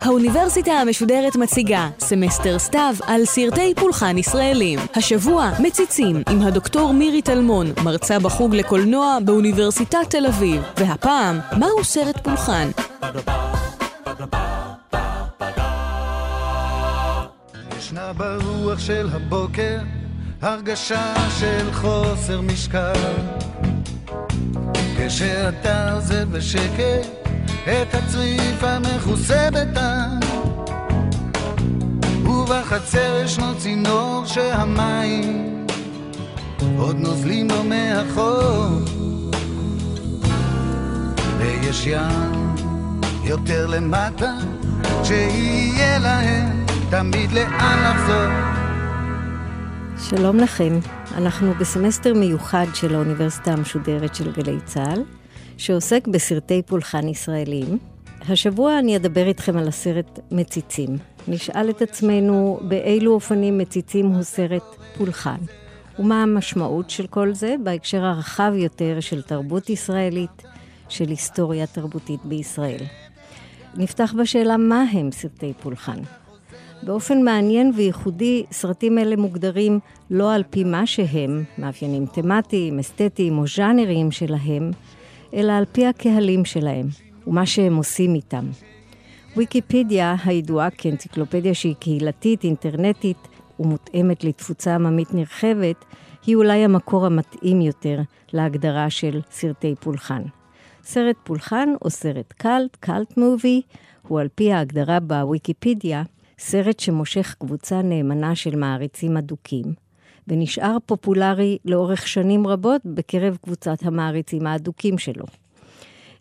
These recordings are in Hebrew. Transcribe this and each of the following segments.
האוניברסיטה המשודרת מציגה סמסטר סתיו על סרטי פולחן ישראלים. השבוע מציצים עם הדוקטור מירי טלמון, מרצה בחוג לקולנוע באוניברסיטת תל אביב. והפעם, מהו סרט פולחן? ישנה ברוח של הבוקר הרגשה של חוסר משקל. כשאתה עוזב בשקט את הצריף המכוסה בטעם ובחצר ישנו צינור שהמים עוד נוזלים לו מאחור. ויש ים יותר למטה שיהיה להם תמיד לאן לחזור שלום לכם, אנחנו בסמסטר מיוחד של האוניברסיטה המשודרת של גלי צה"ל, שעוסק בסרטי פולחן ישראלים. השבוע אני אדבר איתכם על הסרט מציצים. נשאל את עצמנו באילו אופנים מציצים הוא סרט פולחן, ומה המשמעות של כל זה בהקשר הרחב יותר של תרבות ישראלית, של היסטוריה תרבותית בישראל. נפתח בשאלה מה הם סרטי פולחן. באופן מעניין וייחודי, סרטים אלה מוגדרים לא על פי מה שהם, מאפיינים תמטיים, אסתטיים או ז'אנריים שלהם, אלא על פי הקהלים שלהם, ומה שהם עושים איתם. ויקיפדיה, הידועה כאנציקלופדיה שהיא קהילתית, אינטרנטית ומותאמת לתפוצה עממית נרחבת, היא אולי המקור המתאים יותר להגדרה של סרטי פולחן. סרט פולחן או סרט קאלט, קאלט מובי, הוא על פי ההגדרה בוויקיפדיה, סרט שמושך קבוצה נאמנה של מעריצים אדוקים, ונשאר פופולרי לאורך שנים רבות בקרב קבוצת המעריצים האדוקים שלו.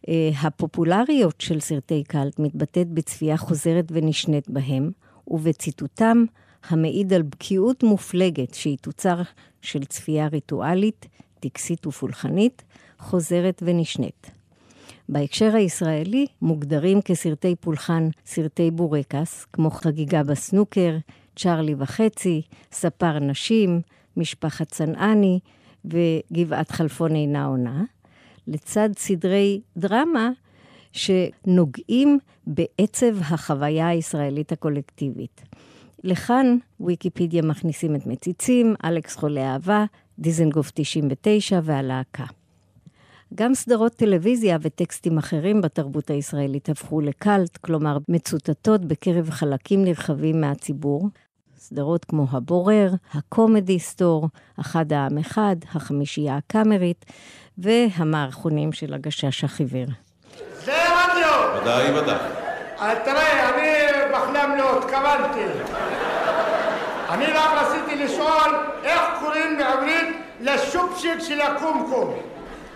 אה, הפופולריות של סרטי קאלט מתבטאת בצפייה חוזרת ונשנית בהם, ובציטוטם המעיד על בקיאות מופלגת שהיא תוצר של צפייה ריטואלית, טקסית ופולחנית, חוזרת ונשנית. בהקשר הישראלי מוגדרים כסרטי פולחן סרטי בורקס, כמו חגיגה בסנוקר, צ'ארלי וחצי, ספר נשים, משפחת צנעני וגבעת חלפון אינה עונה, לצד סדרי דרמה שנוגעים בעצב החוויה הישראלית הקולקטיבית. לכאן ויקיפדיה מכניסים את מציצים, אלכס חולה אהבה, דיזנגוף 99 והלהקה. גם סדרות טלוויזיה וטקסטים אחרים בתרבות הישראלית הפכו לקאלט, כלומר מצוטטות בקרב חלקים נרחבים מהציבור. סדרות כמו הבורר, הקומדי סטור, אחד העם אחד, החמישייה הקאמרית, והמערכונים של הגשש החיוור. זה רדיו! ודאי, ודאי. אה, תראה, אני בחלם לא התכוונתי. אני רק רציתי לשאול איך קוראים בעברית לשופשיק של הקומקום.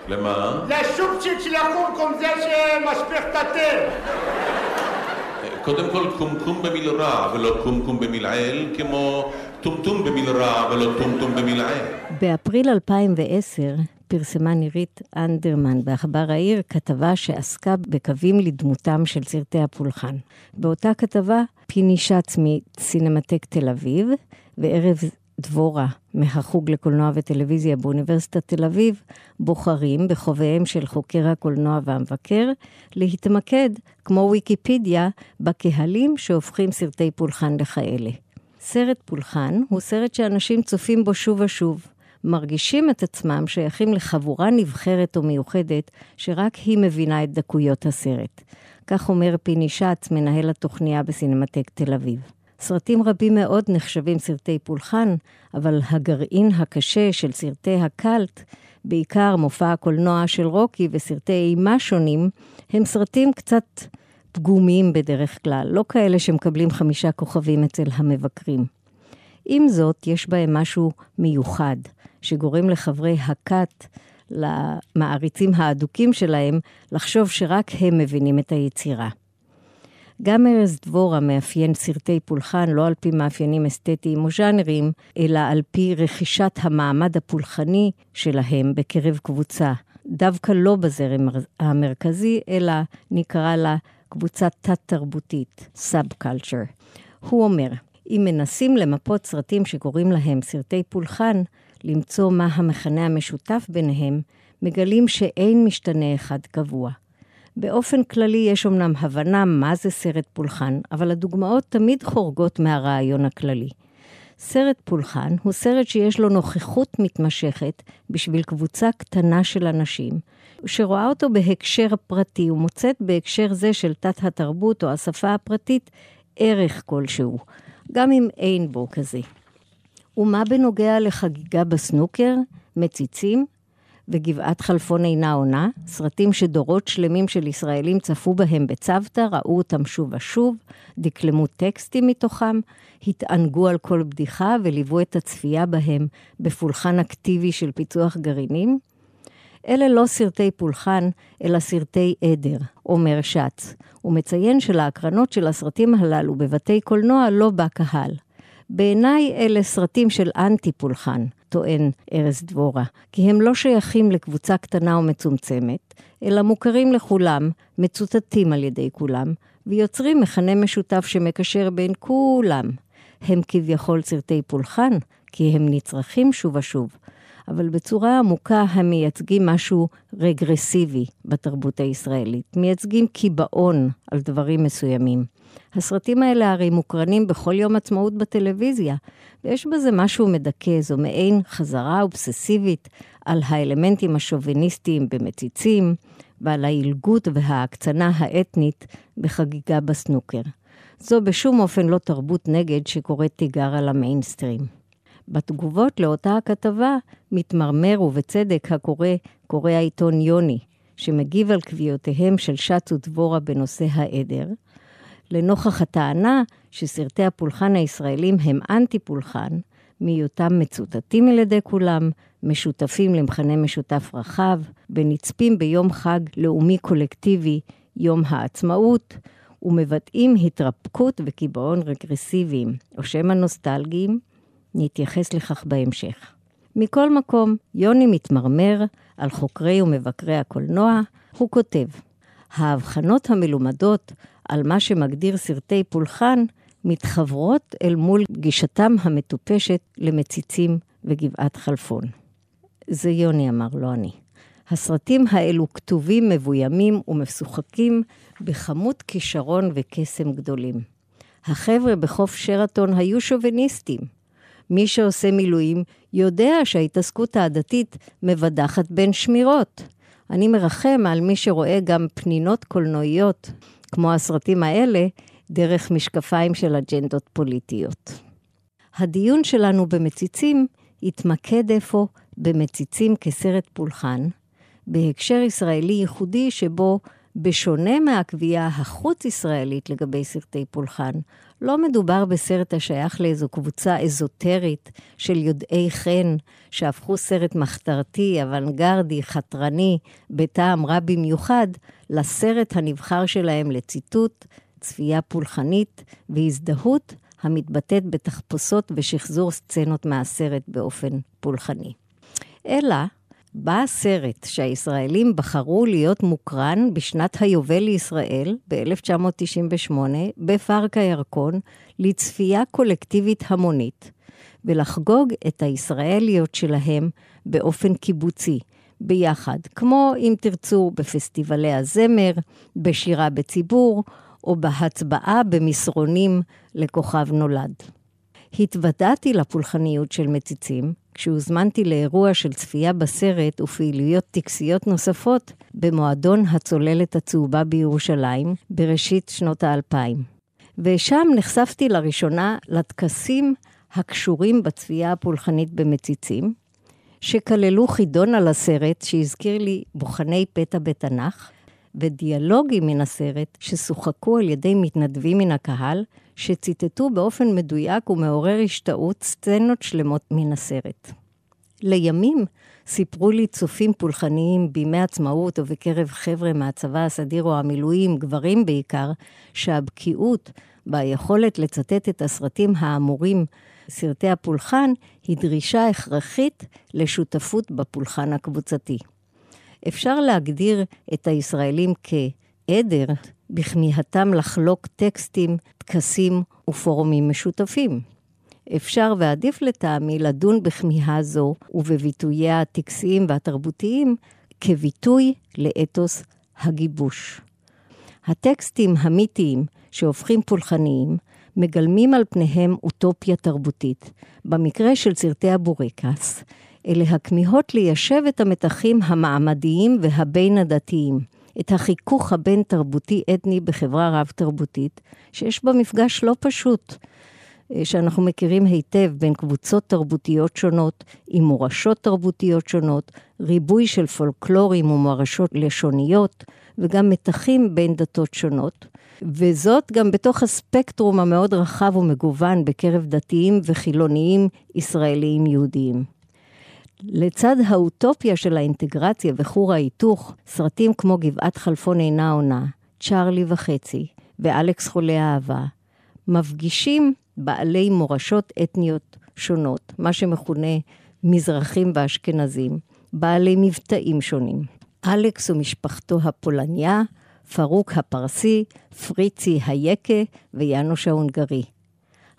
למה? לשופצ'יק של הקומקום זה שמשפיך את התה. קודם כל קומקום במלרע ולא קומקום במלעיל, כמו טומטום במלרע ולא טומטום במלעיל. באפריל 2010 פרסמה נירית אנדרמן בעכבר העיר כתבה שעסקה בקווים לדמותם של סרטי הפולחן. באותה כתבה פיני שץ מסינמטק תל אביב, וערב דבורה מהחוג לקולנוע וטלוויזיה באוניברסיטת תל אביב בוחרים בחוביהם של חוקר הקולנוע והמבקר להתמקד, כמו ויקיפדיה, בקהלים שהופכים סרטי פולחן לכאלה. סרט פולחן הוא סרט שאנשים צופים בו שוב ושוב. מרגישים את עצמם שייכים לחבורה נבחרת או מיוחדת, שרק היא מבינה את דקויות הסרט. כך אומר פיני שץ, מנהל התוכניה בסינמטק תל אביב. סרטים רבים מאוד נחשבים סרטי פולחן, אבל הגרעין הקשה של סרטי הקאלט, בעיקר מופע הקולנוע של רוקי וסרטי אימה שונים, הם סרטים קצת פגומים בדרך כלל, לא כאלה שמקבלים חמישה כוכבים אצל המבקרים. עם זאת, יש בהם משהו מיוחד, שגורם לחברי הכת, למעריצים האדוקים שלהם, לחשוב שרק הם מבינים את היצירה. גם ארז דבורה מאפיין סרטי פולחן לא על פי מאפיינים אסתטיים או ז'אנרים, אלא על פי רכישת המעמד הפולחני שלהם בקרב קבוצה, דווקא לא בזרם המרכזי, אלא נקרא לה קבוצה תת-תרבותית, subculture. הוא אומר, אם מנסים למפות סרטים שקוראים להם סרטי פולחן, למצוא מה המכנה המשותף ביניהם, מגלים שאין משתנה אחד קבוע. באופן כללי יש אמנם הבנה מה זה סרט פולחן, אבל הדוגמאות תמיד חורגות מהרעיון הכללי. סרט פולחן הוא סרט שיש לו נוכחות מתמשכת בשביל קבוצה קטנה של אנשים, שרואה אותו בהקשר פרטי ומוצאת בהקשר זה של תת התרבות או השפה הפרטית ערך כלשהו, גם אם אין בו כזה. ומה בנוגע לחגיגה בסנוקר, מציצים וגבעת חלפון אינה עונה, סרטים שדורות שלמים של ישראלים צפו בהם בצוותא, ראו אותם שוב ושוב, דקלמו טקסטים מתוכם, התענגו על כל בדיחה וליוו את הצפייה בהם בפולחן אקטיבי של פיצוח גרעינים? אלה לא סרטי פולחן, אלא סרטי עדר, אומר שץ. הוא מציין שלהקרנות של הסרטים הללו בבתי קולנוע לא בא קהל. בעיניי אלה סרטים של אנטי פולחן, טוען ארז דבורה, כי הם לא שייכים לקבוצה קטנה ומצומצמת, אלא מוכרים לכולם, מצוטטים על ידי כולם, ויוצרים מכנה משותף שמקשר בין כולם. הם כביכול סרטי פולחן, כי הם נצרכים שוב ושוב, אבל בצורה עמוקה הם מייצגים משהו רגרסיבי בתרבות הישראלית, מייצגים קיבעון על דברים מסוימים. הסרטים האלה הרי מוקרנים בכל יום עצמאות בטלוויזיה, ויש בזה משהו מדכא, זו מעין חזרה אובססיבית על האלמנטים השוביניסטיים במציצים, ועל העילגות וההקצנה האתנית בחגיגה בסנוקר. זו בשום אופן לא תרבות נגד שקוראת תיגר על המיינסטרים. בתגובות לאותה הכתבה מתמרמר ובצדק הקורא, קורא העיתון יוני, שמגיב על קביעותיהם של שץ ודבורה בנושא העדר, לנוכח הטענה שסרטי הפולחן הישראלים הם אנטי פולחן, מהיותם מצוטטים על ידי כולם, משותפים למכנה משותף רחב, ונצפים ביום חג לאומי קולקטיבי, יום העצמאות, ומבטאים התרפקות וקיבעון רגרסיביים, או שמא נוסטלגיים, נתייחס לכך בהמשך. מכל מקום, יוני מתמרמר על חוקרי ומבקרי הקולנוע, הוא כותב, ההבחנות המלומדות על מה שמגדיר סרטי פולחן מתחברות אל מול גישתם המטופשת למציצים וגבעת חלפון. זה יוני אמר, לא אני. הסרטים האלו כתובים, מבוימים ומשוחקים בכמות כישרון וקסם גדולים. החבר'ה בחוף שרתון היו שוביניסטים. מי שעושה מילואים יודע שההתעסקות העדתית מבדחת בין שמירות. אני מרחם על מי שרואה גם פנינות קולנועיות, כמו הסרטים האלה, דרך משקפיים של אג'נדות פוליטיות. הדיון שלנו במציצים התמקד אפוא במציצים כסרט פולחן, בהקשר ישראלי ייחודי שבו, בשונה מהקביעה החוץ-ישראלית לגבי סרטי פולחן, לא מדובר בסרט השייך לאיזו קבוצה אזוטרית של יודעי חן, שהפכו סרט מחתרתי, אוונגרדי, חתרני, בטעם רע במיוחד, לסרט הנבחר שלהם לציטוט, צפייה פולחנית והזדהות המתבטאת בתחפושות ושחזור סצנות מהסרט באופן פולחני. אלא בא הסרט שהישראלים בחרו להיות מוקרן בשנת היובל לישראל, ב-1998, בפארק הירקון, לצפייה קולקטיבית המונית, ולחגוג את הישראליות שלהם באופן קיבוצי, ביחד, כמו אם תרצו בפסטיבלי הזמר, בשירה בציבור, או בהצבעה במסרונים לכוכב נולד. התוודעתי לפולחניות של מציצים, כשהוזמנתי לאירוע של צפייה בסרט ופעילויות טקסיות נוספות במועדון הצוללת הצהובה בירושלים בראשית שנות האלפיים. ושם נחשפתי לראשונה לטקסים הקשורים בצפייה הפולחנית במציצים, שכללו חידון על הסרט שהזכיר לי בוחני פתע בתנ"ך, ודיאלוגים מן הסרט ששוחקו על ידי מתנדבים מן הקהל, שציטטו באופן מדויק ומעורר השתאות סצנות שלמות מן הסרט. לימים סיפרו לי צופים פולחניים בימי עצמאות ובקרב חבר'ה מהצבא הסדיר או המילואים, גברים בעיקר, שהבקיאות ביכולת לצטט את הסרטים האמורים, סרטי הפולחן, היא דרישה הכרחית לשותפות בפולחן הקבוצתי. אפשר להגדיר את הישראלים כעדר בכמיהתם לחלוק טקסטים, טקסים ופורומים משותפים. אפשר ועדיף לטעמי לדון בכמיהה זו ובביטוייה הטקסיים והתרבותיים כביטוי לאתוס הגיבוש. הטקסטים המיתיים שהופכים פולחניים מגלמים על פניהם אוטופיה תרבותית. במקרה של סרטי הבורקס, אלה הכמיהות ליישב את המתחים המעמדיים והבין-הדתיים, את החיכוך הבין-תרבותי-אתני בחברה רב-תרבותית, שיש בה מפגש לא פשוט, אה, שאנחנו מכירים היטב בין קבוצות תרבותיות שונות, עם מורשות תרבותיות שונות, ריבוי של פולקלורים ומורשות לשוניות, וגם מתחים בין דתות שונות. וזאת גם בתוך הספקטרום המאוד רחב ומגוון בקרב דתיים וחילוניים ישראליים יהודיים. לצד האוטופיה של האינטגרציה וכור ההיתוך, סרטים כמו גבעת חלפון אינה עונה, צ'ארלי וחצי ואלכס חולה אהבה, מפגישים בעלי מורשות אתניות שונות, מה שמכונה מזרחים ואשכנזים, בעלי מבטאים שונים. אלכס ומשפחתו הפולניה, פרוק הפרסי, פריצי היקה ויאנוש ההונגרי.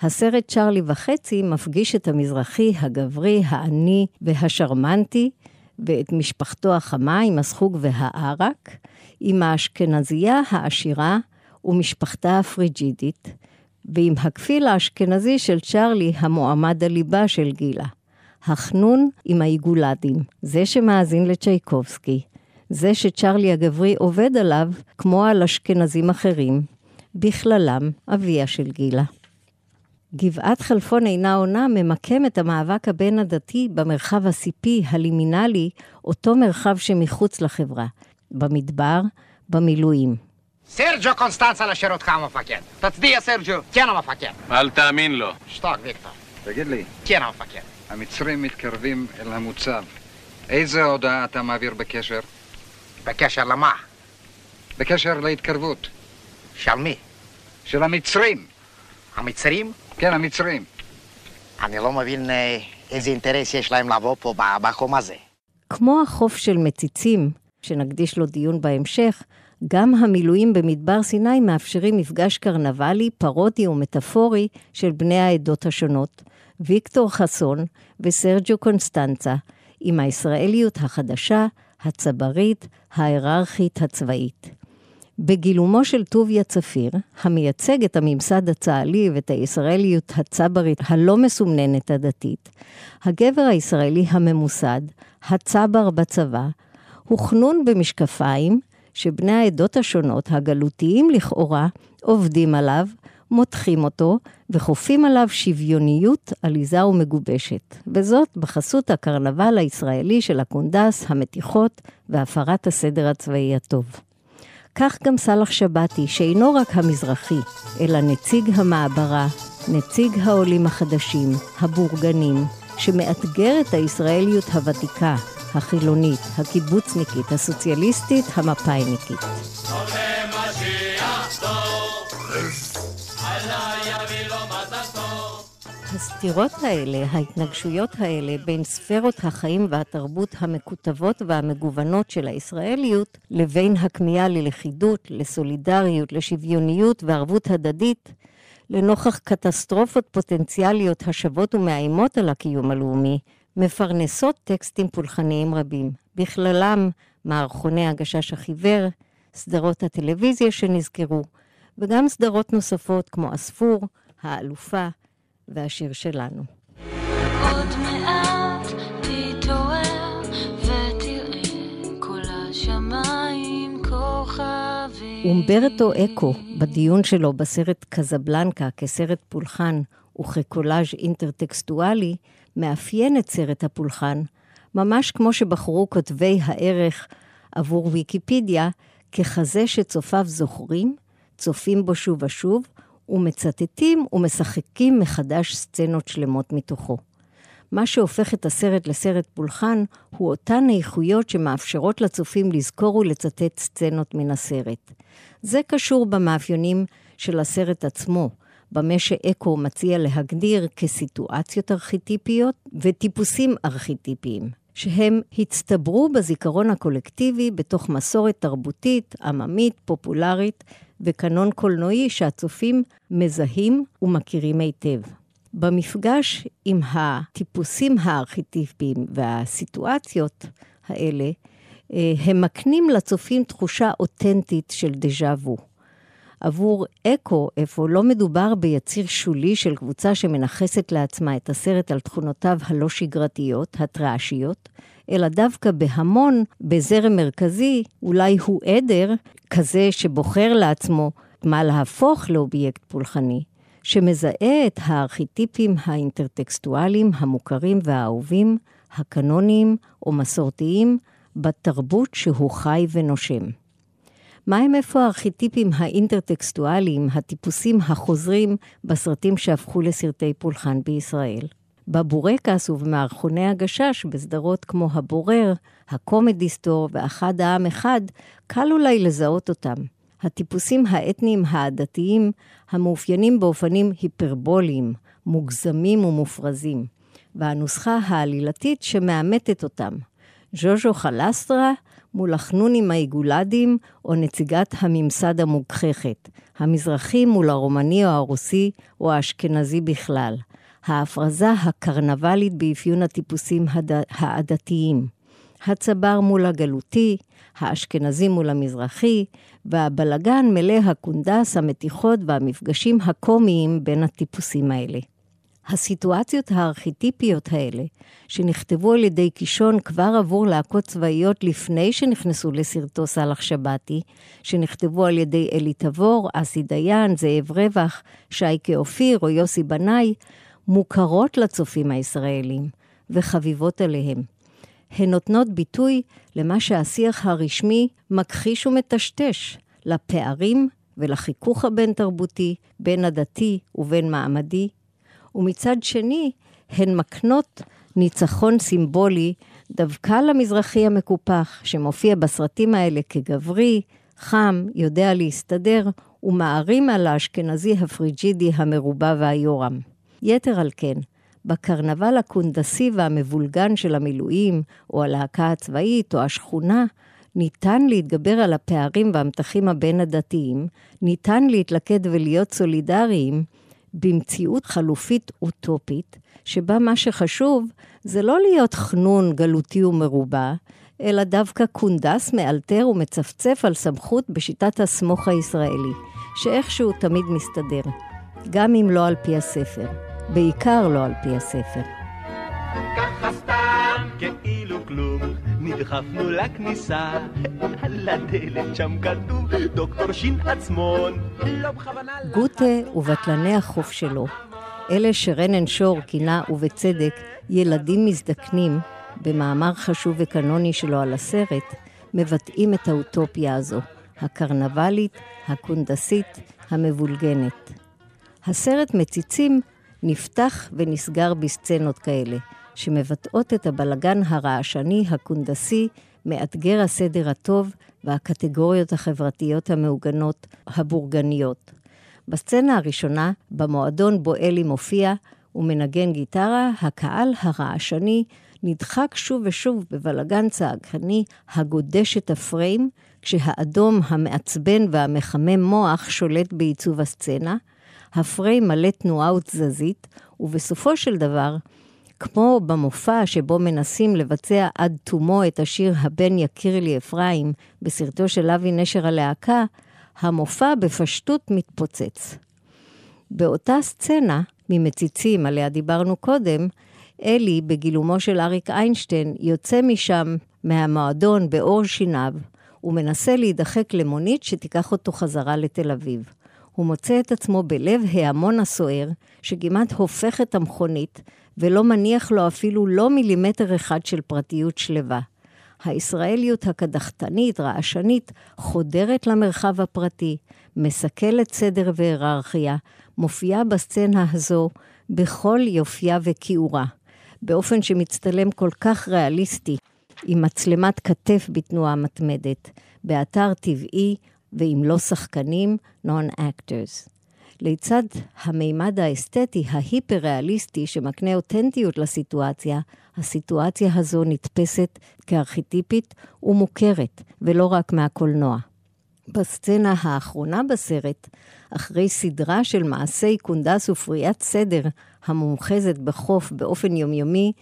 הסרט צ'רלי וחצי מפגיש את המזרחי, הגברי, העני והשרמנטי, ואת משפחתו החמה עם הסחוג והערק, עם האשכנזייה העשירה ומשפחתה הפריג'ידית, ועם הכפיל האשכנזי של צ'רלי, המועמד הליבה של גילה. החנון עם האיגולדים, זה שמאזין לצ'ייקובסקי, זה שצ'רלי הגברי עובד עליו כמו על אשכנזים אחרים, בכללם אביה של גילה. גבעת חלפון אינה עונה ממקם את המאבק הבין-הדתי במרחב הסיפי, הלימינלי, אותו מרחב שמחוץ לחברה, במדבר, במילואים. סרג'ו קונסטנצה לשאר אותך המפקד. תצדיע סרג'ו, כן המפקד. אל תאמין לו. שתוק ויקטור. תגיד לי, כן המפקד. המצרים מתקרבים אל המוצב. איזה הודעה אתה מעביר בקשר? בקשר למה? בקשר להתקרבות. של מי? של המצרים. המצרים? כן, המצרים. אני לא מבין אה, איזה אינטרס יש להם לבוא פה בחום הזה. כמו החוף של מציצים, שנקדיש לו דיון בהמשך, גם המילואים במדבר סיני מאפשרים מפגש קרנבלי, פרודי ומטאפורי של בני העדות השונות, ויקטור חסון וסרג'ו קונסטנצה, עם הישראליות החדשה, הצברית, ההיררכית הצבאית. בגילומו של טוביה צפיר, המייצג את הממסד הצה"לי ואת הישראליות הצברית הלא מסומננת הדתית, הגבר הישראלי הממוסד, הצבר בצבא, הוא חנון במשקפיים, שבני העדות השונות, הגלותיים לכאורה, עובדים עליו, מותחים אותו וכופים עליו שוויוניות עליזה ומגובשת, וזאת בחסות הקרנבל הישראלי של הקונדס, המתיחות והפרת הסדר הצבאי הטוב. כך גם סאלח שבתי, שאינו רק המזרחי, אלא נציג המעברה, נציג העולים החדשים, הבורגנים, שמאתגר את הישראליות הוותיקה, החילונית, הקיבוצניקית, הסוציאליסטית, המפא"יניקית. הסתירות האלה, ההתנגשויות האלה בין ספרות החיים והתרבות המקוטבות והמגוונות של הישראליות, לבין הכמיהה ללכידות, לסולידריות, לשוויוניות וערבות הדדית, לנוכח קטסטרופות פוטנציאליות השוות ומאיימות על הקיום הלאומי, מפרנסות טקסטים פולחניים רבים, בכללם מערכוני הגשש החיוור, סדרות הטלוויזיה שנזכרו, וגם סדרות נוספות כמו הספור, האלופה והשיר שלנו. עוד מעט תתעורר ותראה כל השמיים כוכבים. אומברטו אקו, בדיון שלו בסרט קזבלנקה כסרט פולחן וכקולאז' אינטרטקסטואלי, מאפיין את סרט הפולחן, ממש כמו שבחרו כותבי הערך עבור ויקיפדיה, ככזה שצופיו זוכרים, צופים בו שוב ושוב, ומצטטים ומשחקים מחדש סצנות שלמות מתוכו. מה שהופך את הסרט לסרט פולחן, הוא אותן איכויות שמאפשרות לצופים לזכור ולצטט סצנות מן הסרט. זה קשור במאפיינים של הסרט עצמו, במה שאקו מציע להגדיר כסיטואציות ארכיטיפיות וטיפוסים ארכיטיפיים, שהם הצטברו בזיכרון הקולקטיבי בתוך מסורת תרבותית, עממית, פופולרית וקנון קולנועי שהצופים מזהים ומכירים היטב. במפגש עם הטיפוסים הארכיטיפיים והסיטואציות האלה, אה, הם מקנים לצופים תחושה אותנטית של דז'ה וו. עבור אקו, איפה לא מדובר ביציר שולי של קבוצה שמנכסת לעצמה את הסרט על תכונותיו הלא שגרתיות, הטרעשיות, אלא דווקא בהמון, בזרם מרכזי, אולי הוא עדר, כזה שבוחר לעצמו מה להפוך לאובייקט פולחני, שמזהה את הארכיטיפים האינטרטקסטואליים המוכרים והאהובים, הקנוניים או מסורתיים, בתרבות שהוא חי ונושם. מהם איפה הארכיטיפים האינטרטקסטואליים, הטיפוסים החוזרים בסרטים שהפכו לסרטי פולחן בישראל? בבורקס ובמערכוני הגשש, בסדרות כמו הבורר, הקומדי סטור ואחד העם אחד, קל אולי לזהות אותם. הטיפוסים האתניים העדתיים המאופיינים באופנים היפרבוליים, מוגזמים ומופרזים, והנוסחה העלילתית שמאמתת אותם. ז'וז'ו חלסטרה מול החנונים האיגולדים או נציגת הממסד המוגחכת, המזרחי מול הרומני או הרוסי או האשכנזי בכלל. ההפרזה הקרנבלית באפיון הטיפוסים הד... העדתיים. הצבר מול הגלותי, האשכנזי מול המזרחי, והבלגן מלא הקונדס, המתיחות והמפגשים הקומיים בין הטיפוסים האלה. הסיטואציות הארכיטיפיות האלה, שנכתבו על ידי קישון כבר עבור להקות צבאיות לפני שנכנסו לסרטו סאלח שבתי, שנכתבו על ידי אלי תבור, אסי דיין, זאב רווח, שייקה אופיר או יוסי בנאי, מוכרות לצופים הישראלים וחביבות עליהם. הן נותנות ביטוי למה שהשיח הרשמי מכחיש ומטשטש, לפערים ולחיכוך הבין-תרבותי, בין הדתי ובין מעמדי, ומצד שני, הן מקנות ניצחון סימבולי דווקא למזרחי המקופח, שמופיע בסרטים האלה כגברי, חם, יודע להסתדר, ומערים על האשכנזי הפריג'ידי המרובע והיורם. יתר על כן, בקרנבל הקונדסי והמבולגן של המילואים, או הלהקה הצבאית, או השכונה, ניתן להתגבר על הפערים והמתחים הבין-הדתיים, ניתן להתלכד ולהיות סולידריים במציאות חלופית אוטופית, שבה מה שחשוב זה לא להיות חנון גלותי ומרובע, אלא דווקא קונדס מאלתר ומצפצף על סמכות בשיטת הסמוך הישראלי, שאיכשהו תמיד מסתדר, גם אם לא על פי הספר. בעיקר לא על פי הספר. ככה סתם, כאילו כלום, נדחפנו לכניסה, על הדלת שם כתוב דוקטור שין עצמון, לא בכוונה... גוטה ובטלני החוף שלו, אלה שרנן שור כינה, ובצדק, ילדים מזדקנים, במאמר חשוב וקנוני שלו על הסרט, מבטאים את האוטופיה הזו, הקרנבלית, הקונדסית, המבולגנת. הסרט מציצים נפתח ונסגר בסצנות כאלה, שמבטאות את הבלגן הרעשני, הקונדסי, מאתגר הסדר הטוב והקטגוריות החברתיות המעוגנות, הבורגניות. בסצנה הראשונה, במועדון בו אלי מופיע ומנגן גיטרה, הקהל הרעשני נדחק שוב ושוב בבלגן צעקני הגודש את הפריים, כשהאדום המעצבן והמחמם מוח שולט בעיצוב הסצנה, הפריים מלא תנועה ותזזית, ובסופו של דבר, כמו במופע שבו מנסים לבצע עד תומו את השיר "הבן יכיר לי אפרים" בסרטו של אבי נשר הלהקה, המופע בפשטות מתפוצץ. באותה סצנה, ממציצים עליה דיברנו קודם, אלי, בגילומו של אריק איינשטיין, יוצא משם, מהמועדון, בעור שיניו, ומנסה להידחק למונית שתיקח אותו חזרה לתל אביב. הוא מוצא את עצמו בלב ההמון הסוער, שכמעט הופך את המכונית, ולא מניח לו אפילו לא מילימטר אחד של פרטיות שלווה. הישראליות הקדחתנית, רעשנית, חודרת למרחב הפרטי, מסכלת סדר והיררכיה, מופיעה בסצנה הזו בכל יופייה וכיעורה, באופן שמצטלם כל כך ריאליסטי, עם מצלמת כתף בתנועה מתמדת, באתר טבעי ואם לא שחקנים, non-actors. לצד המימד האסתטי ההיפר-ריאליסטי שמקנה אותנטיות לסיטואציה, הסיטואציה הזו נתפסת כארכיטיפית ומוכרת, ולא רק מהקולנוע. בסצנה האחרונה בסרט, אחרי סדרה של מעשי קונדס ופריאת סדר המומחזת בחוף באופן יומיומי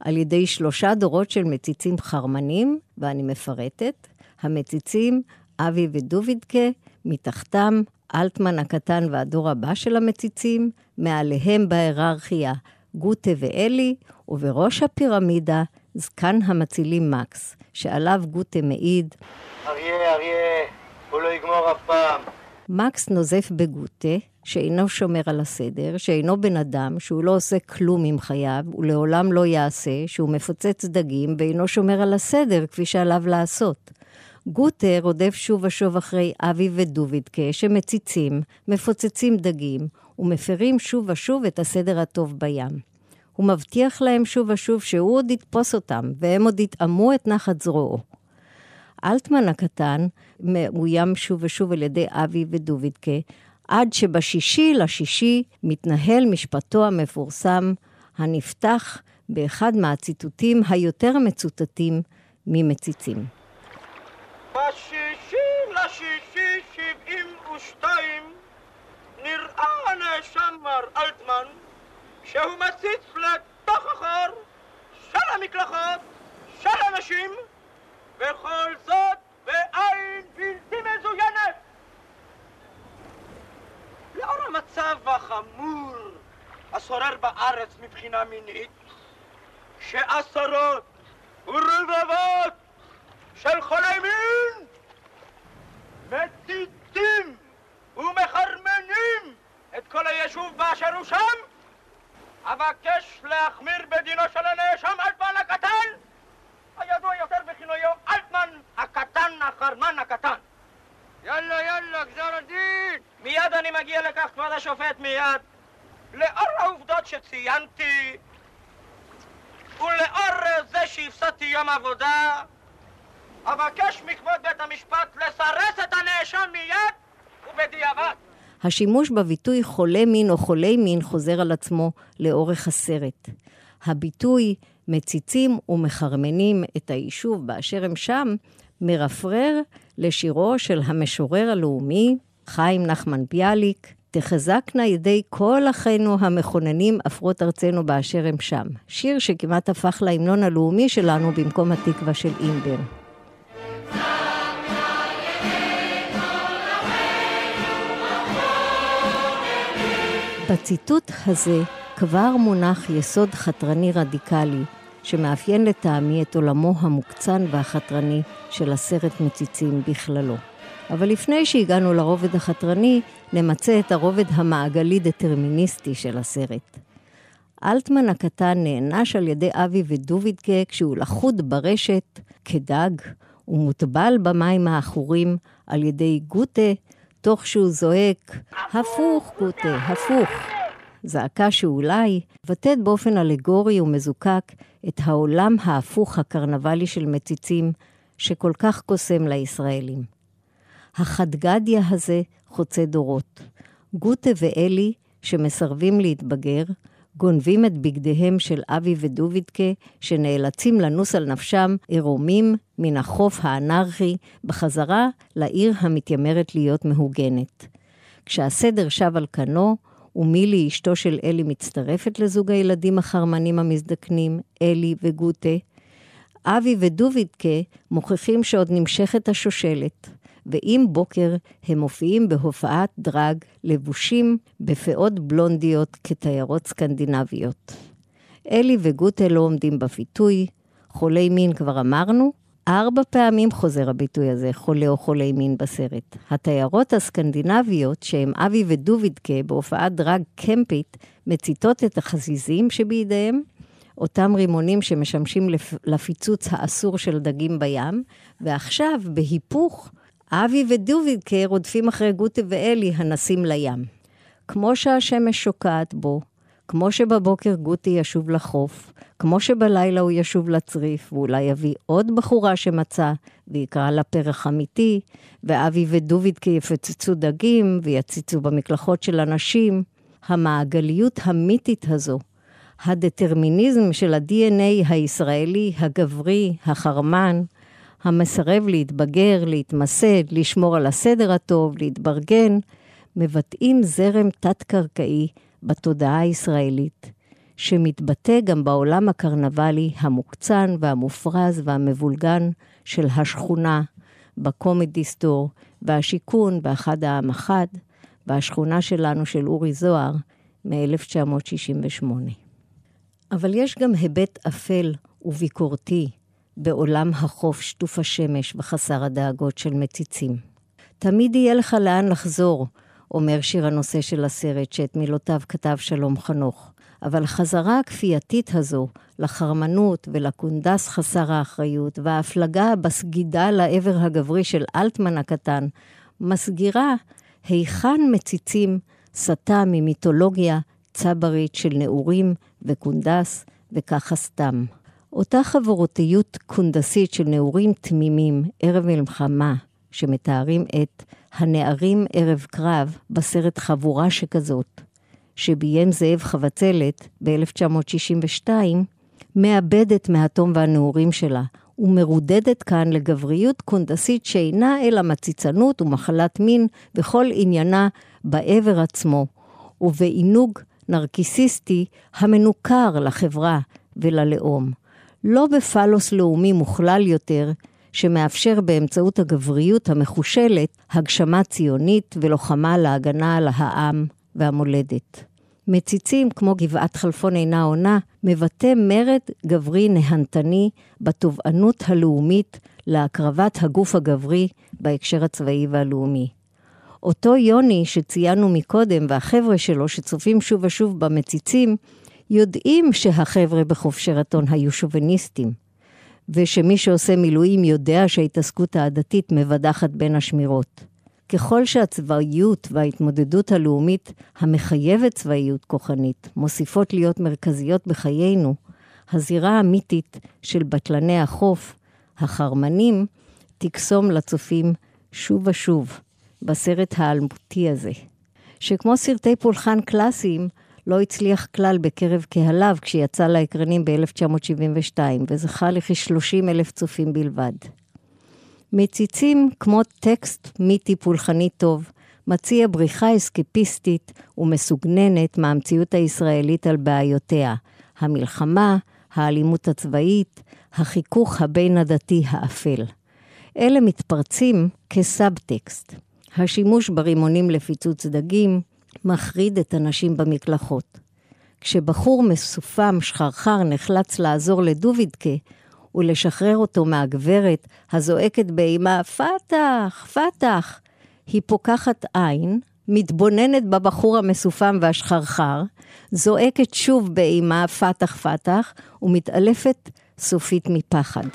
על ידי שלושה דורות של מציצים חרמנים, ואני מפרטת, המציצים אבי ודובידקה, מתחתם אלטמן הקטן והדור הבא של המציצים, מעליהם בהיררכיה גוטה ואלי, ובראש הפירמידה זקן המצילים מקס, שעליו גוטה מעיד אריה, אריה, הוא לא יגמור אף פעם. מקס נוזף בגוטה, שאינו שומר על הסדר, שאינו בן אדם, שהוא לא עושה כלום עם חייו, ולעולם לא יעשה, שהוא מפוצץ דגים ואינו שומר על הסדר כפי שעליו לעשות. גוטה רודף שוב ושוב אחרי אבי ודובידקה, שמציצים, מפוצצים דגים, ומפרים שוב ושוב את הסדר הטוב בים. הוא מבטיח להם שוב ושוב שהוא עוד יתפוס אותם, והם עוד יטעמו את נחת זרועו. אלטמן הקטן מאוים שוב ושוב על ידי אבי ודובידקה, עד שבשישי לשישי מתנהל משפטו המפורסם, הנפתח באחד מהציטוטים היותר מצוטטים ממציצים. בשישי לשישי שבעים ושתיים נראה הנאשם מר אלטמן שהוא מציץ לתוך החור של המקלחות של הנשים וכל זאת בעין בלתי מזוינת. לאור המצב החמור השורר בארץ מבחינה מינית, שעשרות ורבבות של חולי מין מציתים ומחרמנים את כל היישוב באשר הוא שם, אבקש להחמיר בדינו של הנאשם אלטמן הקטן, הידוע יותר בכינויו אלטמן הקטן, החרמן הקטן. יאללה, יאללה, גזר הדין! מיד אני מגיע לכך, כבוד השופט, מיד. לאור העובדות שציינתי, ולאור זה שהפסדתי יום עבודה, אבקש מכבוד בית המשפט לסרס את הנאשם מיד ובדיעבד. השימוש בביטוי חולה מין או חולי מין חוזר על עצמו לאורך הסרט. הביטוי מציצים ומחרמנים את היישוב באשר הם שם, מרפרר לשירו של המשורר הלאומי, חיים נחמן ביאליק, תחזקנה ידי כל אחינו המכוננים עפרות ארצנו באשר הם שם. שיר שכמעט הפך להמנון הלאומי שלנו במקום התקווה של אימבר. בציטוט הזה כבר מונח יסוד חתרני רדיקלי, שמאפיין לטעמי את עולמו המוקצן והחתרני של הסרט מציצים בכללו. אבל לפני שהגענו לרובד החתרני, נמצה את הרובד המעגלי-דטרמיניסטי של הסרט. אלטמן הקטן נענש על ידי אבי ודובידקה כשהוא לכוד ברשת כדג ומוטבל במים העכורים על ידי גוטה, תוך שהוא זועק, הפוך גוטה, הפוך. זעקה שאולי מבטאת באופן אלגורי ומזוקק את העולם ההפוך הקרנבלי של מציצים, שכל כך קוסם לישראלים. החדגדיה הזה חוצה דורות. גוטה ואלי, שמסרבים להתבגר, גונבים את בגדיהם של אבי ודובידקה, שנאלצים לנוס על נפשם עירומים מן החוף האנרכי, בחזרה לעיר המתיימרת להיות מהוגנת. כשהסדר שב על כנו, ומילי, אשתו של אלי, מצטרפת לזוג הילדים החרמנים המזדקנים, אלי וגוטה. אבי ודובידקה מוכיחים שעוד נמשכת השושלת, ועם בוקר הם מופיעים בהופעת דרג לבושים בפאות בלונדיות כתיירות סקנדינביות. אלי וגוטה לא עומדים בפיתוי, חולי מין כבר אמרנו, ארבע פעמים חוזר הביטוי הזה, חולה או חולי מין בסרט. התיירות הסקנדינביות, שהם אבי ודובידקה בהופעת דרג קמפית, מציתות את החזיזים שבידיהם, אותם רימונים שמשמשים לפיצוץ האסור של דגים בים, ועכשיו, בהיפוך, אבי ודובידקה רודפים אחרי גוטה ואלי הנסים לים. כמו שהשמש שוקעת בו, כמו שבבוקר גוטי ישוב לחוף, כמו שבלילה הוא ישוב לצריף, ואולי יביא עוד בחורה שמצא, ויקרא לה פרח אמיתי, ואבי ודובידקה יפצצו דגים, ויציצו במקלחות של אנשים. המעגליות המיתית הזו, הדטרמיניזם של ה-DNA הישראלי, הגברי, החרמן, המסרב להתבגר, להתמסד, לשמור על הסדר הטוב, להתברגן, מבטאים זרם תת-קרקעי בתודעה הישראלית, שמתבטא גם בעולם הקרנבלי המוקצן והמופרז והמבולגן של השכונה, בקומדי סטור, והשיכון באחד העם אחד, והשכונה שלנו של אורי זוהר מ-1968. אבל יש גם היבט אפל וביקורתי בעולם החוף שטוף השמש וחסר הדאגות של מציצים. תמיד יהיה לך לאן לחזור, אומר שיר הנושא של הסרט, שאת מילותיו כתב שלום חנוך. אבל החזרה הכפייתית הזו לחרמנות ולקונדס חסר האחריות, וההפלגה בסגידה לעבר הגברי של אלטמן הקטן, מסגירה היכן מציצים סטה ממיתולוגיה צברית של נעורים וקונדס, וככה סתם. אותה חברותיות קונדסית של נעורים תמימים ערב מלחמה, שמתארים את הנערים ערב קרב בסרט חבורה שכזאת, שביים זאב חבצלת ב-1962, מאבדת מהתום והנעורים שלה, ומרודדת כאן לגבריות קונדסית שאינה אלא מציצנות ומחלת מין, וכל עניינה בעבר עצמו, ובעינוג נרקיסיסטי המנוכר לחברה וללאום. לא בפלוס לאומי מוכלל יותר, שמאפשר באמצעות הגבריות המחושלת הגשמה ציונית ולוחמה להגנה על העם והמולדת. מציצים כמו גבעת חלפון אינה עונה, מבטא מרד גברי נהנתני בתובענות הלאומית להקרבת הגוף הגברי בהקשר הצבאי והלאומי. אותו יוני שציינו מקודם והחבר'ה שלו שצופים שוב ושוב במציצים, יודעים שהחבר'ה בחוף שרתון היו שוביניסטים, ושמי שעושה מילואים יודע שההתעסקות העדתית מבדחת בין השמירות. ככל שהצבאיות וההתמודדות הלאומית המחייבת צבאיות כוחנית מוסיפות להיות מרכזיות בחיינו, הזירה האמיתית של בטלני החוף, החרמנים, תקסום לצופים שוב ושוב בסרט האלמותי הזה, שכמו סרטי פולחן קלאסיים, לא הצליח כלל בקרב קהליו כשיצא לאקרנים ב-1972, וזכה לכ-30 אלף צופים בלבד. מציצים כמו טקסט מיתי פולחני טוב, מציע בריחה אסקפיסטית ומסוגננת מהמציאות הישראלית על בעיותיה, המלחמה, האלימות הצבאית, החיכוך הבין-עדתי האפל. אלה מתפרצים כסאבטקסט. השימוש ברימונים לפיצוץ דגים מחריד את הנשים במקלחות. כשבחור מסופם שחרחר נחלץ לעזור לדובידקה, ולשחרר אותו מהגברת הזועקת באימה, פתח, פתח. היא פוקחת עין, מתבוננת בבחור המסופם והשחרחר, זועקת שוב באימה, פתח, פתח, ומתעלפת סופית מפחד.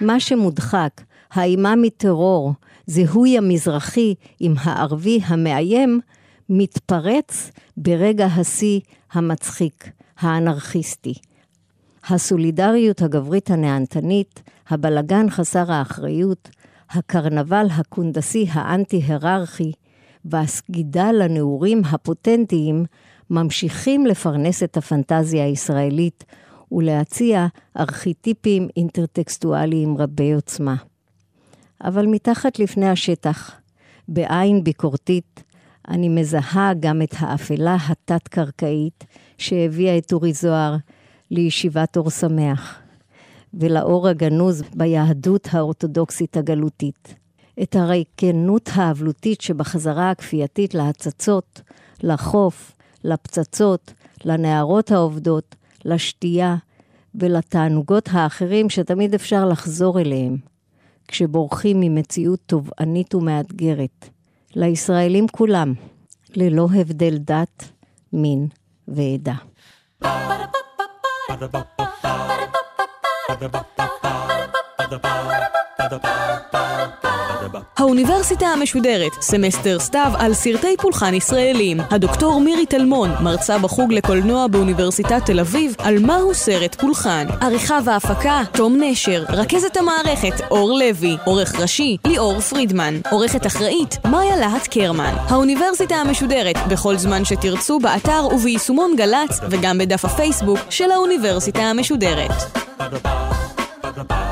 מה שמודחק, האימה מטרור, זיהוי המזרחי עם הערבי המאיים, מתפרץ ברגע השיא המצחיק, האנרכיסטי. הסולידריות הגברית הנהנתנית, הבלגן חסר האחריות, הקרנבל הקונדסי האנטי-היררכי והסגידה לנעורים הפוטנטיים ממשיכים לפרנס את הפנטזיה הישראלית ולהציע ארכיטיפים אינטרטקסטואליים רבי עוצמה. אבל מתחת לפני השטח, בעין ביקורתית, אני מזהה גם את האפלה התת-קרקעית שהביאה את אורי זוהר לישיבת אור שמח, ולאור הגנוז ביהדות האורתודוקסית הגלותית. את הריקנות האבלותית שבחזרה הכפייתית להצצות, לחוף, לפצצות, לנערות העובדות, לשתייה ולתענוגות האחרים שתמיד אפשר לחזור אליהם. כשבורחים ממציאות תובענית ומאתגרת. לישראלים כולם, ללא הבדל דת, מין ועדה. Ba-da-ba-ba-ba האוניברסיטה המשודרת, סמסטר סתיו על סרטי פולחן ישראלים. הדוקטור מירי טלמון, מרצה בחוג לקולנוע באוניברסיטת תל אביב, על מהו סרט פולחן. עריכה והפקה, תום נשר. רכזת המערכת, אור לוי. עורך ראשי, ליאור פרידמן. עורכת אחראית, מאיה להט קרמן. האוניברסיטה המשודרת, בכל זמן שתרצו, באתר וביישומון גל"צ, וגם בדף הפייסבוק של האוניברסיטה המשודרת. Ba-da-ba, ba-da-ba.